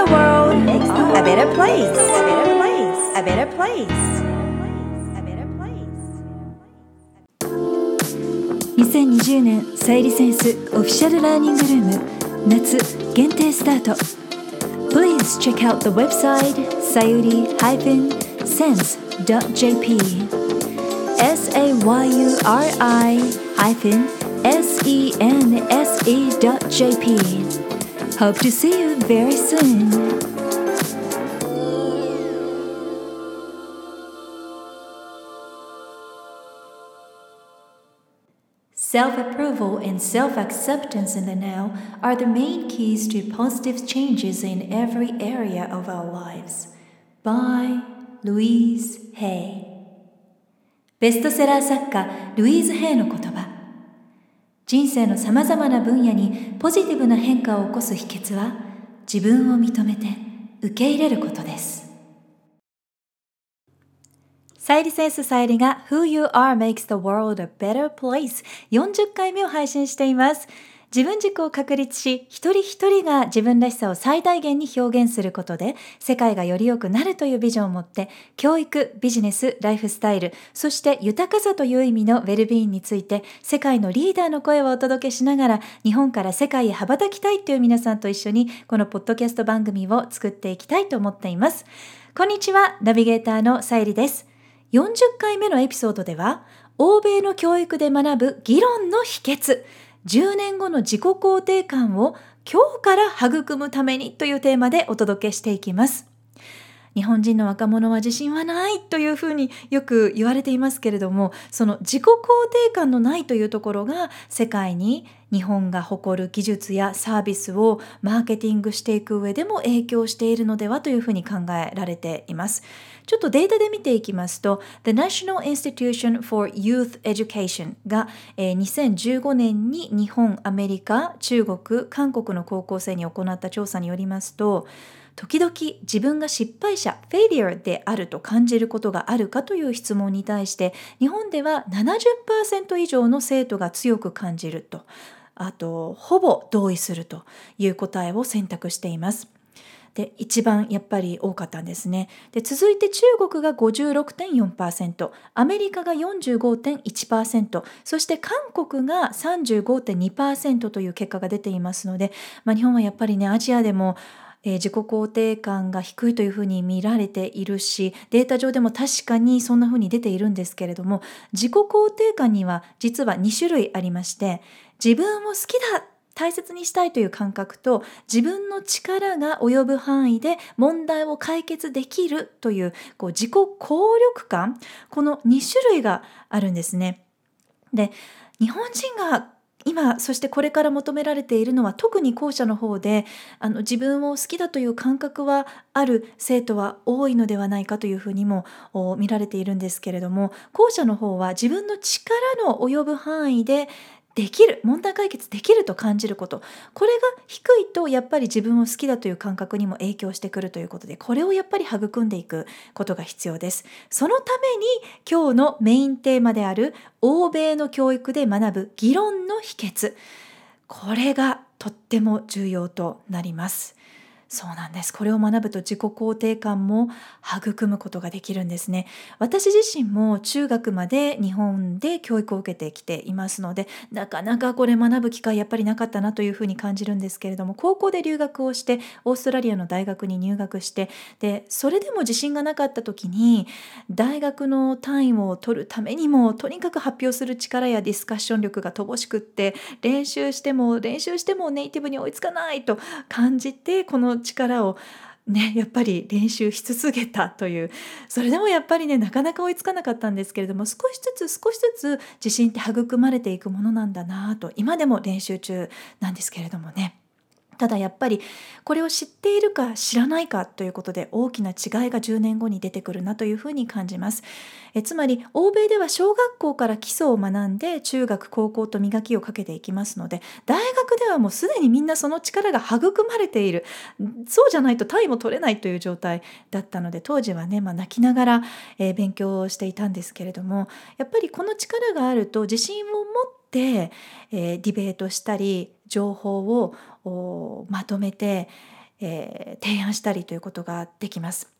the world a better place. A better place. A better place. A better place. 2020年さゆりセンスオフィシャルラーニングルーム夏限定スタート Please check out the website sayuri-sense.jp s-a-y-u-r-i-sense.jp Hope to see you Very soon. Self approval and self acceptance in the now are the main keys to positive changes in every area of our lives. By Louise Hay ベストセラー作家ルイーズ・ヘイの言葉人生のさまざまな分野にポジティブな変化を起こす秘訣は自分を認めて受け入れることです。さゆりセンスさゆりが Who You Are Makes the World a Better Place 40回目を配信しています。自分軸を確立し一人一人が自分らしさを最大限に表現することで世界がより良くなるというビジョンを持って教育ビジネスライフスタイルそして豊かさという意味のウェルビーンについて世界のリーダーの声をお届けしながら日本から世界へ羽ばたきたいという皆さんと一緒にこのポッドキャスト番組を作っていきたいと思っています。こんにちはナビゲーターのさゆりです。40回目のエピソードでは欧米の教育で学ぶ議論の秘訣。10年後の自己肯定感を今日から育むためにというテーマでお届けしていきます。日本人の若者は自信はないというふうによく言われていますけれどもその自己肯定感のないというところが世界に日本が誇る技術やサービスをマーケティングしていく上でも影響しているのではというふうに考えられています。ちょっとデータで見ていきますと The National Institution for Youth Education が、えー、2015年に日本、アメリカ、中国、韓国の高校生に行った調査によりますと時々自分が失敗者、フェイリアであると感じることがあるかという質問に対して日本では70%以上の生徒が強く感じるとあとほぼ同意するという答えを選択しています。で一番やっぱり多かったんですねで続いて中国が56.4%アメリカが45.1%そして韓国が35.2%という結果が出ていますので、まあ、日本はやっぱりねアジアでもえー、自己肯定感が低いというふうに見られているしデータ上でも確かにそんなふうに出ているんですけれども自己肯定感には実は2種類ありまして自分を好きだ大切にしたいという感覚と自分の力が及ぶ範囲で問題を解決できるというこう自己効力感この2種類があるんですね。で日本人が今そしてこれから求められているのは特に後者の方であの自分を好きだという感覚はある生徒は多いのではないかというふうにも見られているんですけれども後者の方は自分の力の及ぶ範囲でできる問題解決できると感じること。これが低いとやっぱり自分を好きだという感覚にも影響してくるということでこれをやっぱり育んでいくことが必要です。そのために今日のメインテーマである欧米の教育で学ぶ議論の秘訣。これがとっても重要となります。そうなんです。これを学ぶと自己肯定感も育むことができるんですね。私自身も中学まで日本で教育を受けてきていますのでなかなかこれ学ぶ機会やっぱりなかったなというふうに感じるんですけれども高校で留学をしてオーストラリアの大学に入学してでそれでも自信がなかった時に大学の単位を取るためにもとにかく発表する力やディスカッション力が乏しくって練習しても練習してもネイティブに追いつかないと感じてこの力をね、やっぱり練習し続けたというそれでもやっぱりねなかなか追いつかなかったんですけれども少しずつ少しずつ自信って育まれていくものなんだなと今でも練習中なんですけれどもね。ただやっぱりこれを知っているか知らないかということで大きな違いが10年後に出てくるなというふうに感じます。えつまり欧米では小学校から基礎を学んで中学高校と磨きをかけていきますので大学ではもうすでにみんなその力が育まれている。そうじゃないと単位も取れないという状態だったので当時はね、まあ、泣きながら、えー、勉強をしていたんですけれどもやっぱりこの力があると自信を持って、えー、ディベートしたり情報をまとめてえー、提案したりということができます。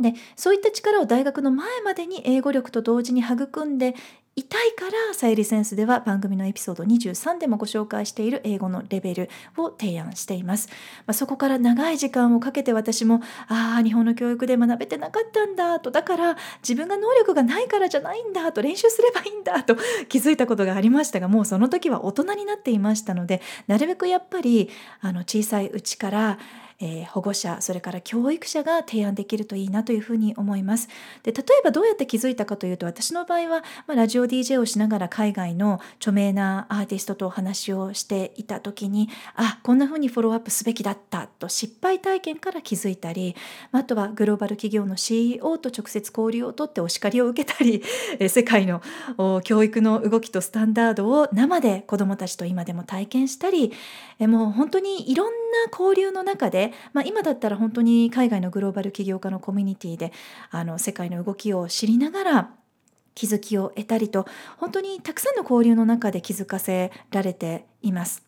でそういった力を大学の前までに英語力と同時に育んで痛いからサイリセンスでは番組のエピソード23でもご紹介している英語のレベルを提案しています。まあ、そこから長い時間をかけて私もああ日本の教育で学べてなかったんだとだから自分が能力がないからじゃないんだと練習すればいいんだと気づいたことがありましたがもうその時は大人になっていましたのでなるべくやっぱりあの小さいうちからえー、保護者それから教育者が提案できるといいなというふうに思います。で例えばどうやって気づいたかというと私の場合は、まあ、ラジオ DJ をしながら海外の著名なアーティストとお話をしていた時にあこんなふうにフォローアップすべきだったと失敗体験から気づいたりあとはグローバル企業の CEO と直接交流をとってお叱りを受けたり 世界の教育の動きとスタンダードを生で子どもたちと今でも体験したりもう本当にいろんな交流の中でまあ、今だったら本当に海外のグローバル起業家のコミュニティであの世界の動きを知りながら気づきを得たりと本当にたくさんの交流の中で気づかせられています。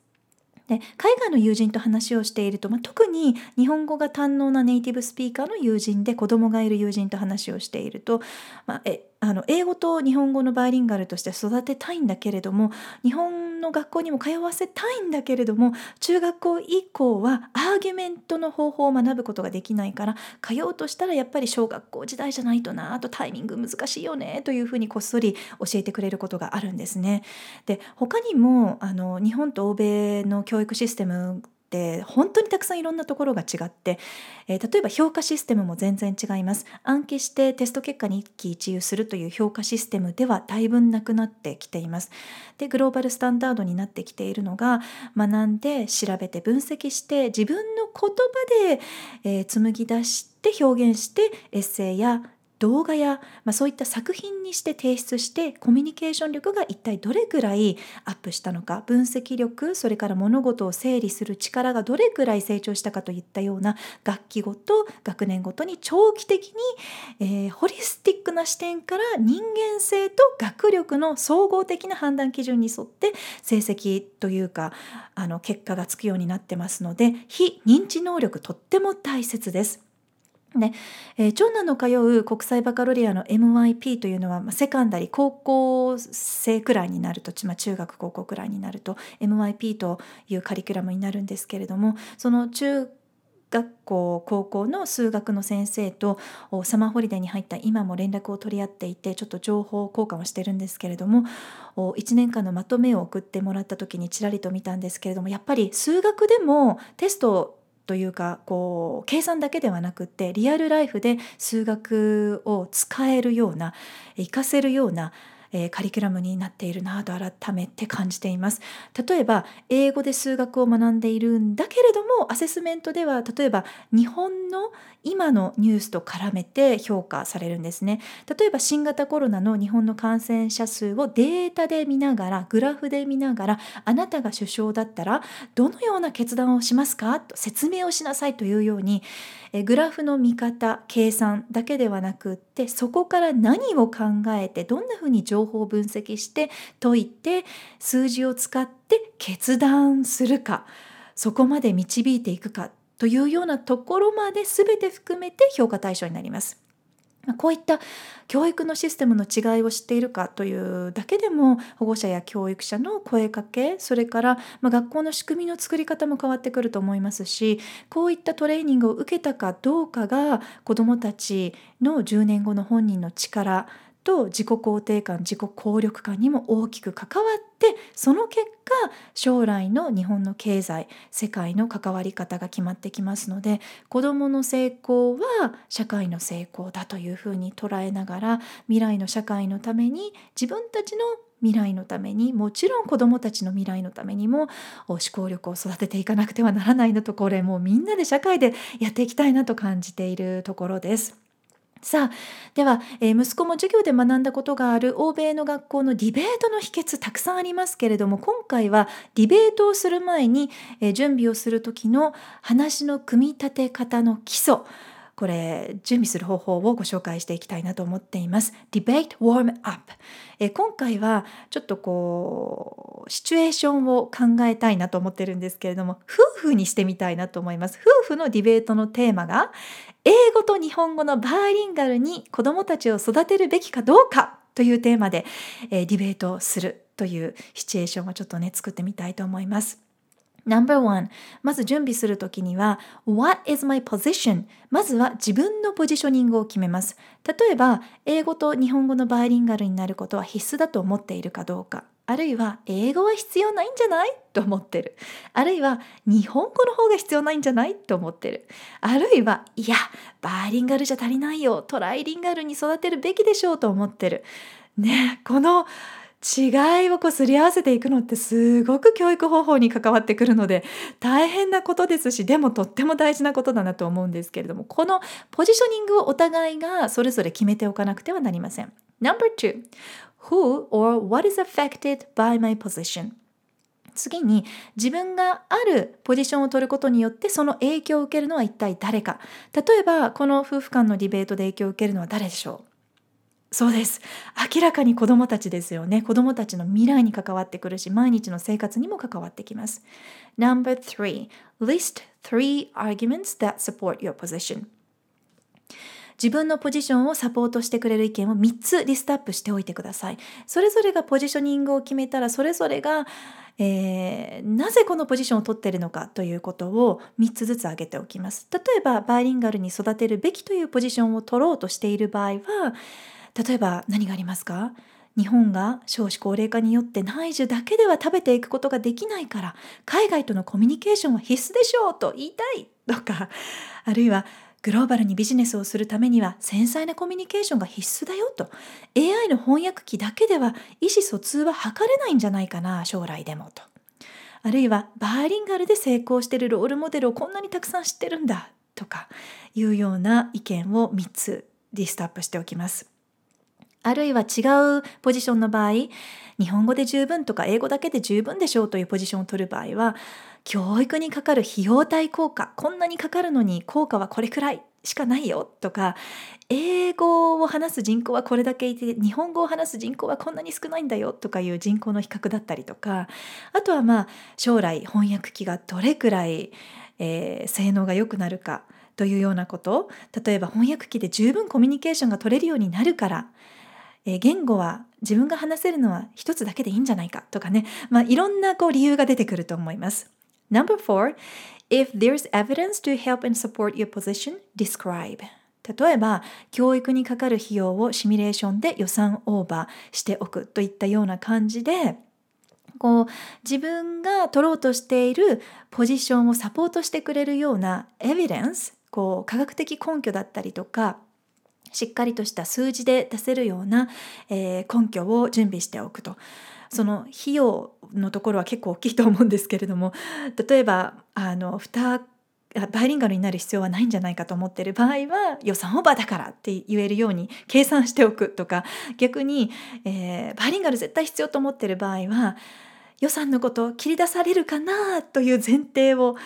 で海外の友人と話をしていると、まあ、特に日本語が堪能なネイティブスピーカーの友人で子供がいる友人と話をしていると、まあ、えあの英語と日本語のバイリンガルとして育てたいんだけれども日本の学校にも通わせたいんだけれども中学校以降はアーギュメントの方法を学ぶことができないから通うとしたらやっぱり小学校時代じゃないとなあとタイミング難しいよねというふうにこっそり教えてくれることがあるんですね。で他にもあの日本と欧米の教育システムって本当にたくさんいろんなところが違って、えー、例えば評価システムも全然違います。暗記してテスト結果に一喜一憂するという評価システムではだいぶなくなってきています。でグローバルスタンダードになってきているのが学んで調べて分析して自分の言葉で、えー、紡ぎ出して表現してエッセイや動画や、まあ、そういった作品にして提出してコミュニケーション力が一体どれくらいアップしたのか分析力それから物事を整理する力がどれくらい成長したかといったような楽器ごと学年ごとに長期的に、えー、ホリスティックな視点から人間性と学力の総合的な判断基準に沿って成績というかあの結果がつくようになってますので非認知能力とっても大切です。で、えー、長男の通う国際バカロレアの MYP というのは、まあ、セカンダリー高校生くらいになると、まあ、中学高校くらいになると MYP というカリキュラムになるんですけれどもその中学校高校の数学の先生とサマーホリデーに入った今も連絡を取り合っていてちょっと情報交換をしてるんですけれども1年間のまとめを送ってもらった時にちらりと見たんですけれどもやっぱり数学でもテストというかこう計算だけではなくってリアルライフで数学を使えるような活かせるようなえー、カリキュラムになっているなと改めて感じています。例えば英語で数学を学んでいるんだけれどもアセスメントでは例えば日本の今のニュースと絡めて評価されるんですね。例えば新型コロナの日本の感染者数をデータで見ながらグラフで見ながらあなたが首相だったらどのような決断をしますか？と説明をしなさいというようにえグラフの見方計算だけではなくってそこから何を考えてどんなふうに情報を分析して解いて数字を使って決断するかそこまで導いていくかというようなところまで全て含めて評価対象になります。こういった教育のシステムの違いを知っているかというだけでも保護者や教育者の声かけそれからま学校の仕組みの作り方も変わってくると思いますしこういったトレーニングを受けたかどうかが子どもたちの10年後の本人の力と自己肯定感自己効力感にも大きく関わってその結果将来の日本の経済世界の関わり方が決まってきますので子どもの成功は社会の成功だというふうに捉えながら未来の社会のために自分たちの未来のためにもちろん子どもたちの未来のためにも思考力を育てていかなくてはならないなとこれもうみんなで社会でやっていきたいなと感じているところです。さあでは、えー、息子も授業で学んだことがある欧米の学校のディベートの秘訣たくさんありますけれども今回はディベートをする前に、えー、準備をする時の話の組み立て方の基礎これ準備する方法をご紹介していきたいなと思っています。Debate Warm Up え今回はちょっとこうシチュエーションを考えたいなと思ってるんですけれども夫婦にしてみたいなと思います。夫婦のディベートのテーマが英語と日本語のバーリンガルに子どもたちを育てるべきかどうかというテーマで、えディベートをするというシチュエーションをちょっとね作ってみたいと思います。No.1 まず準備するときには What is my position? まずは自分のポジショニングを決めます。例えば英語と日本語のバイリンガルになることは必須だと思っているかどうか。あるいは英語は必要ないんじゃない？と思ってる。あるいは日本語の方が必要ないんじゃない？と思ってる。あるいはいや、バイリンガルじゃ足りないよ。トライリンガルに育てるべきでしょうと思ってる。ねこの違いをこうすり合わせていくのってすごく教育方法に関わってくるので大変なことですしでもとっても大事なことだなと思うんですけれどもこのポジショニングをお互いがそれぞれ決めておかなくてはなりません。No.2 Who or what is affected by my position? 次に自分があるポジションを取ることによってその影響を受けるのは一体誰か例えばこの夫婦間のディベートで影響を受けるのは誰でしょう？そうです明らかに子どもたちですよね子どもたちの未来に関わってくるし毎日の生活にも関わってきます No.3 List three arguments that support your position 自分のポジションをサポートしてくれる意見を3つリストアップしておいてください。それぞれがポジショニングを決めたらそれぞれが、えー、なぜこのポジションを取ってるのかということを3つずつ挙げておきます。例えばバイリンガルに育てるべきというポジションを取ろうとしている場合は例えば何がありますか？日本が少子高齢化によって内需だけでは食べていくことができないから海外とのコミュニケーションは必須でしょうと言いたいとか あるいはグローバルにビジネスをするためには繊細なコミュニケーションが必須だよと。AI の翻訳機だけでは意思疎通は図れないんじゃないかな将来でもと。あるいはバーリンガルで成功しているロールモデルをこんなにたくさん知ってるんだとかいうような意見を3つリストアップしておきます。あるいは違うポジションの場合日本語で十分とか英語だけで十分でしょうというポジションを取る場合は教育にかかる費用対効果こんなにかかるのに効果はこれくらいしかないよとか英語を話す人口はこれだけいて日本語を話す人口はこんなに少ないんだよとかいう人口の比較だったりとかあとはまあ将来翻訳機がどれくらい、えー、性能が良くなるかというようなこと例えば翻訳機で十分コミュニケーションが取れるようになるから、えー、言語は自分が話せるのは一つだけでいいんじゃないかとかね、まあ、いろんなこう理由が出てくると思います。Number four, if there's evidence to help and support your position, describe. 例えば教育にかかる費用をシミュレーションで予算オーバーしておくといったような感じでこう自分が取ろうとしているポジションをサポートしてくれるようなエビデンスこう科学的根拠だったりとかしっかりとした数字で出せるような、えー、根拠を準備しておくと。その費用のところは結構大きいと思うんですけれども例えばあの2バイリンガルになる必要はないんじゃないかと思ってる場合は予算オーバーだからって言えるように計算しておくとか逆に、えー、バイリンガル絶対必要と思ってる場合は予算のことを切り出されるかなという前提を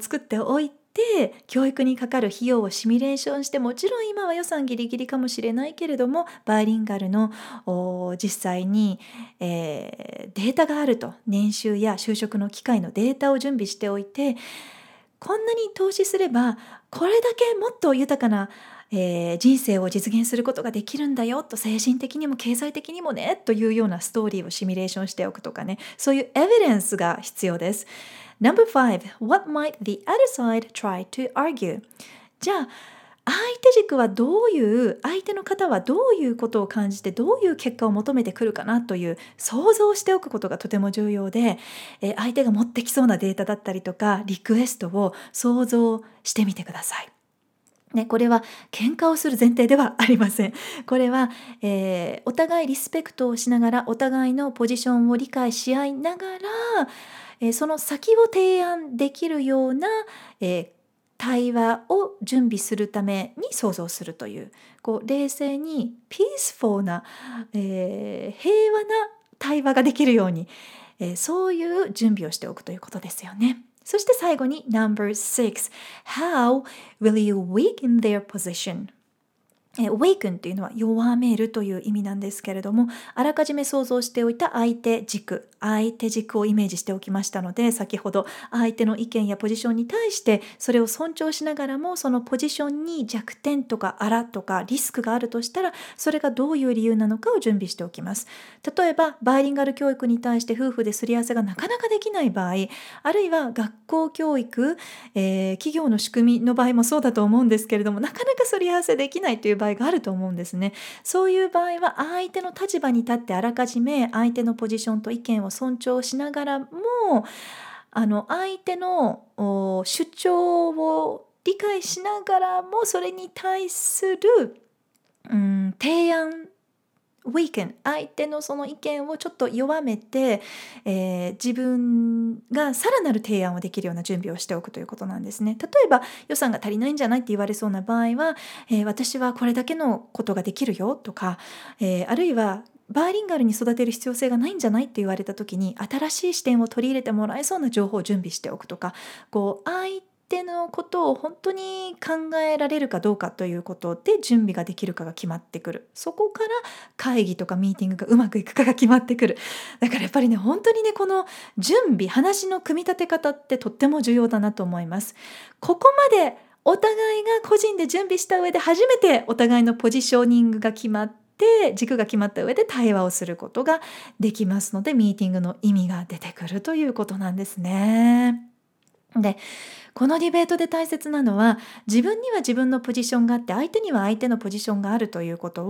作っておいてで教育にかかる費用をシミュレーションしてもちろん今は予算ギリギリかもしれないけれどもバイリンガルの実際に、えー、データがあると年収や就職の機会のデータを準備しておいてこんなに投資すればこれだけもっと豊かなえー、人生を実現することができるんだよと精神的にも経済的にもねというようなストーリーをシミュレーションしておくとかねそういうエビデンスが必要です。Number five, what might the other side try to argue? じゃあ相手軸はどういう相手の方はどういうことを感じてどういう結果を求めてくるかなという想像しておくことがとても重要で、え相手が持ってきそうなデータだったりとかリクエストを想像してみてください。ね、これは喧嘩をする前提ではありません。これは、えー、お互いリスペクトをしながらお互いのポジションを理解し合いながら、え、その先を提案できるような、え、対話を準備するために想像するというこう冷静にピースフォーな、えー、平和な対話ができるように、えー、そういう準備をしておくということですよね。そして最後に No.6 How will you weaken their position? え weaken というのは弱めるという意味なんですけれどもあらかじめ想像しておいた相手軸相手軸をイメージしておきましたので先ほど相手の意見やポジションに対してそれを尊重しながらもそのポジションに弱点とかあらとかリスクがあるとしたらそれがどういう理由なのかを準備しておきます。例えばバイリンガル教育に対して夫婦ですり合わせがなかなかできない場合あるいは学校教育、えー、企業の仕組みの場合もそうだと思うんですけれどもなかなかすり合わせできないという場合があると思うんですね。そういう場合は相手の立場に立ってあらかじめ相手のポジションと意見を尊重しながらもあの相手の主張を理解しながらもそれに対する、うん、提案 weaken 相手のその意見をちょっと弱めて、えー、自分がさらなる提案をできるような準備をしておくということなんですね。例えば予算が足りないんじゃないって言われそうな場合は、えー、私はこれだけのことができるよとか、えー、あるいはバーリンガルに育てる必要性がないんじゃないって言われた時に新しい視点を取り入れてもらえそうな情報を準備しておくとかこう相手のことを本当に考えられるかどうかということで準備ができるかが決まってくる。そこから会議とかミーティングがうまくいくかが決まってくる。だからやっぱりね本当にねこの準備話の組み立て方ってとっても重要だなと思います。ここまでお互いが個人で準備した上で初めてお互いのポジショニングが決まって軸が決まった上で対話をすることができますのでミーティングの意味が出てくるということなんですね。でこのディベートで大切なのは自分には自分のポジションがあって相手には相手のポジションがあるということ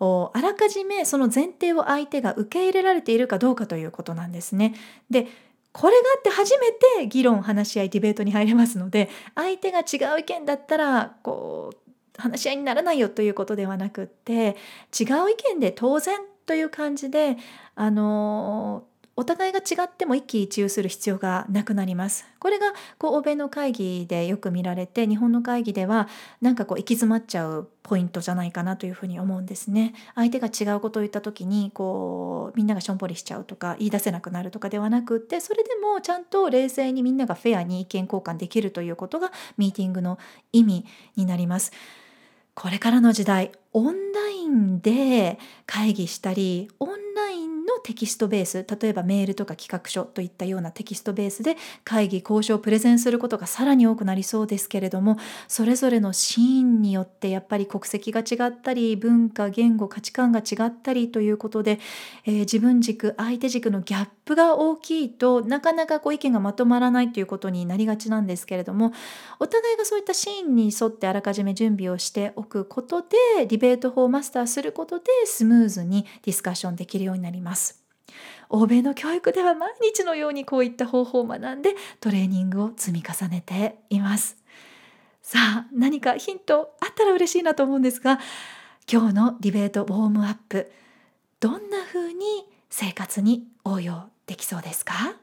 をあらかじめその前提を相手が受け入れられているかどうかということなんですね。でこれがあって初めて議論話し合いディベートに入れますので相手が違う意見だったらこう話し合いにならないよということではなくって違う意見で当然という感じであのお互いが違っても一喜一憂する必要がなくなります。これがこう欧米の会議でよく見られて日本の会議ではなんかこう行き詰まっちゃうポイントじゃないかなというふうに思うんですね。相手が違うことを言った時にこうみんながしょんぼりしちゃうとか言い出せなくなるとかではなくってそれでもちゃんと冷静にみんながフェアに意見交換できるということがミーティングの意味になります。これからの時代オンラインで会議したりオンテキストベース例えばメールとか企画書といったようなテキストベースで会議交渉プレゼンすることがさらに多くなりそうですけれどもそれぞれのシーンによってやっぱり国籍が違ったり文化言語価値観が違ったりということで、えー、自分軸相手軸のギャップが大きいとなかなかこう意見がまとまらないということになりがちなんですけれどもお互いがそういったシーンに沿ってあらかじめ準備をしておくことでディベート法をマスターすることでスムーズにディスカッションできるようになります。欧米の教育では毎日のようにこういった方法を学んでトレーニングを積み重ねています。さあ何かヒントあったら嬉しいなと思うんですが今日のディベートウォームアップどんな風に生活に応用できそうですか？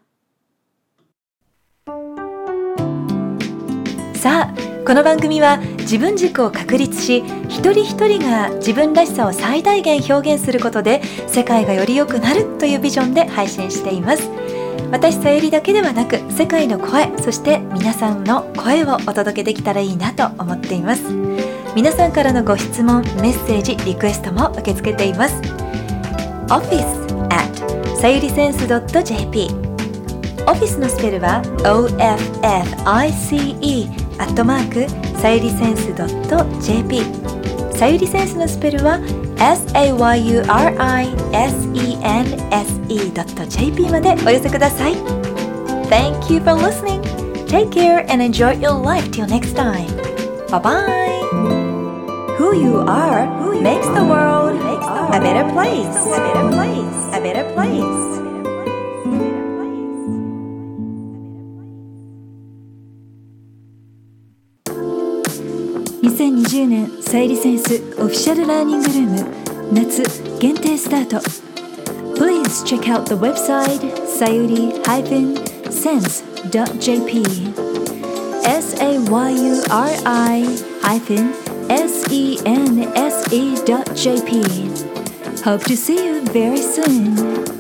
さあこの番組は自分軸を確立し一人一人が自分らしさを最大限表現することで世界がより良くなるというビジョンで配信しています。私さゆりだけではなく世界の声そして皆さんの声をお届けできたらいいなと思っています。皆さんからのご質問メッセージリクエストも受け付けています。office at さゆりセンス .jp オフィスのスペルは OFFICE アットマークさゆりセンス .jp さゆりセンスのスペルは sayurisense.jp までお寄せください Thank you for listening Take care and enjoy your life till next time Bye bye Who you are makes the world a better place a better place a better place 2020年さゆりセンスオフィシャルラーニングルーム夏限定スタート Please check out the website sayuri-sense.jp s-a-y-u-r-i-sense.jp Hope to see you very soon.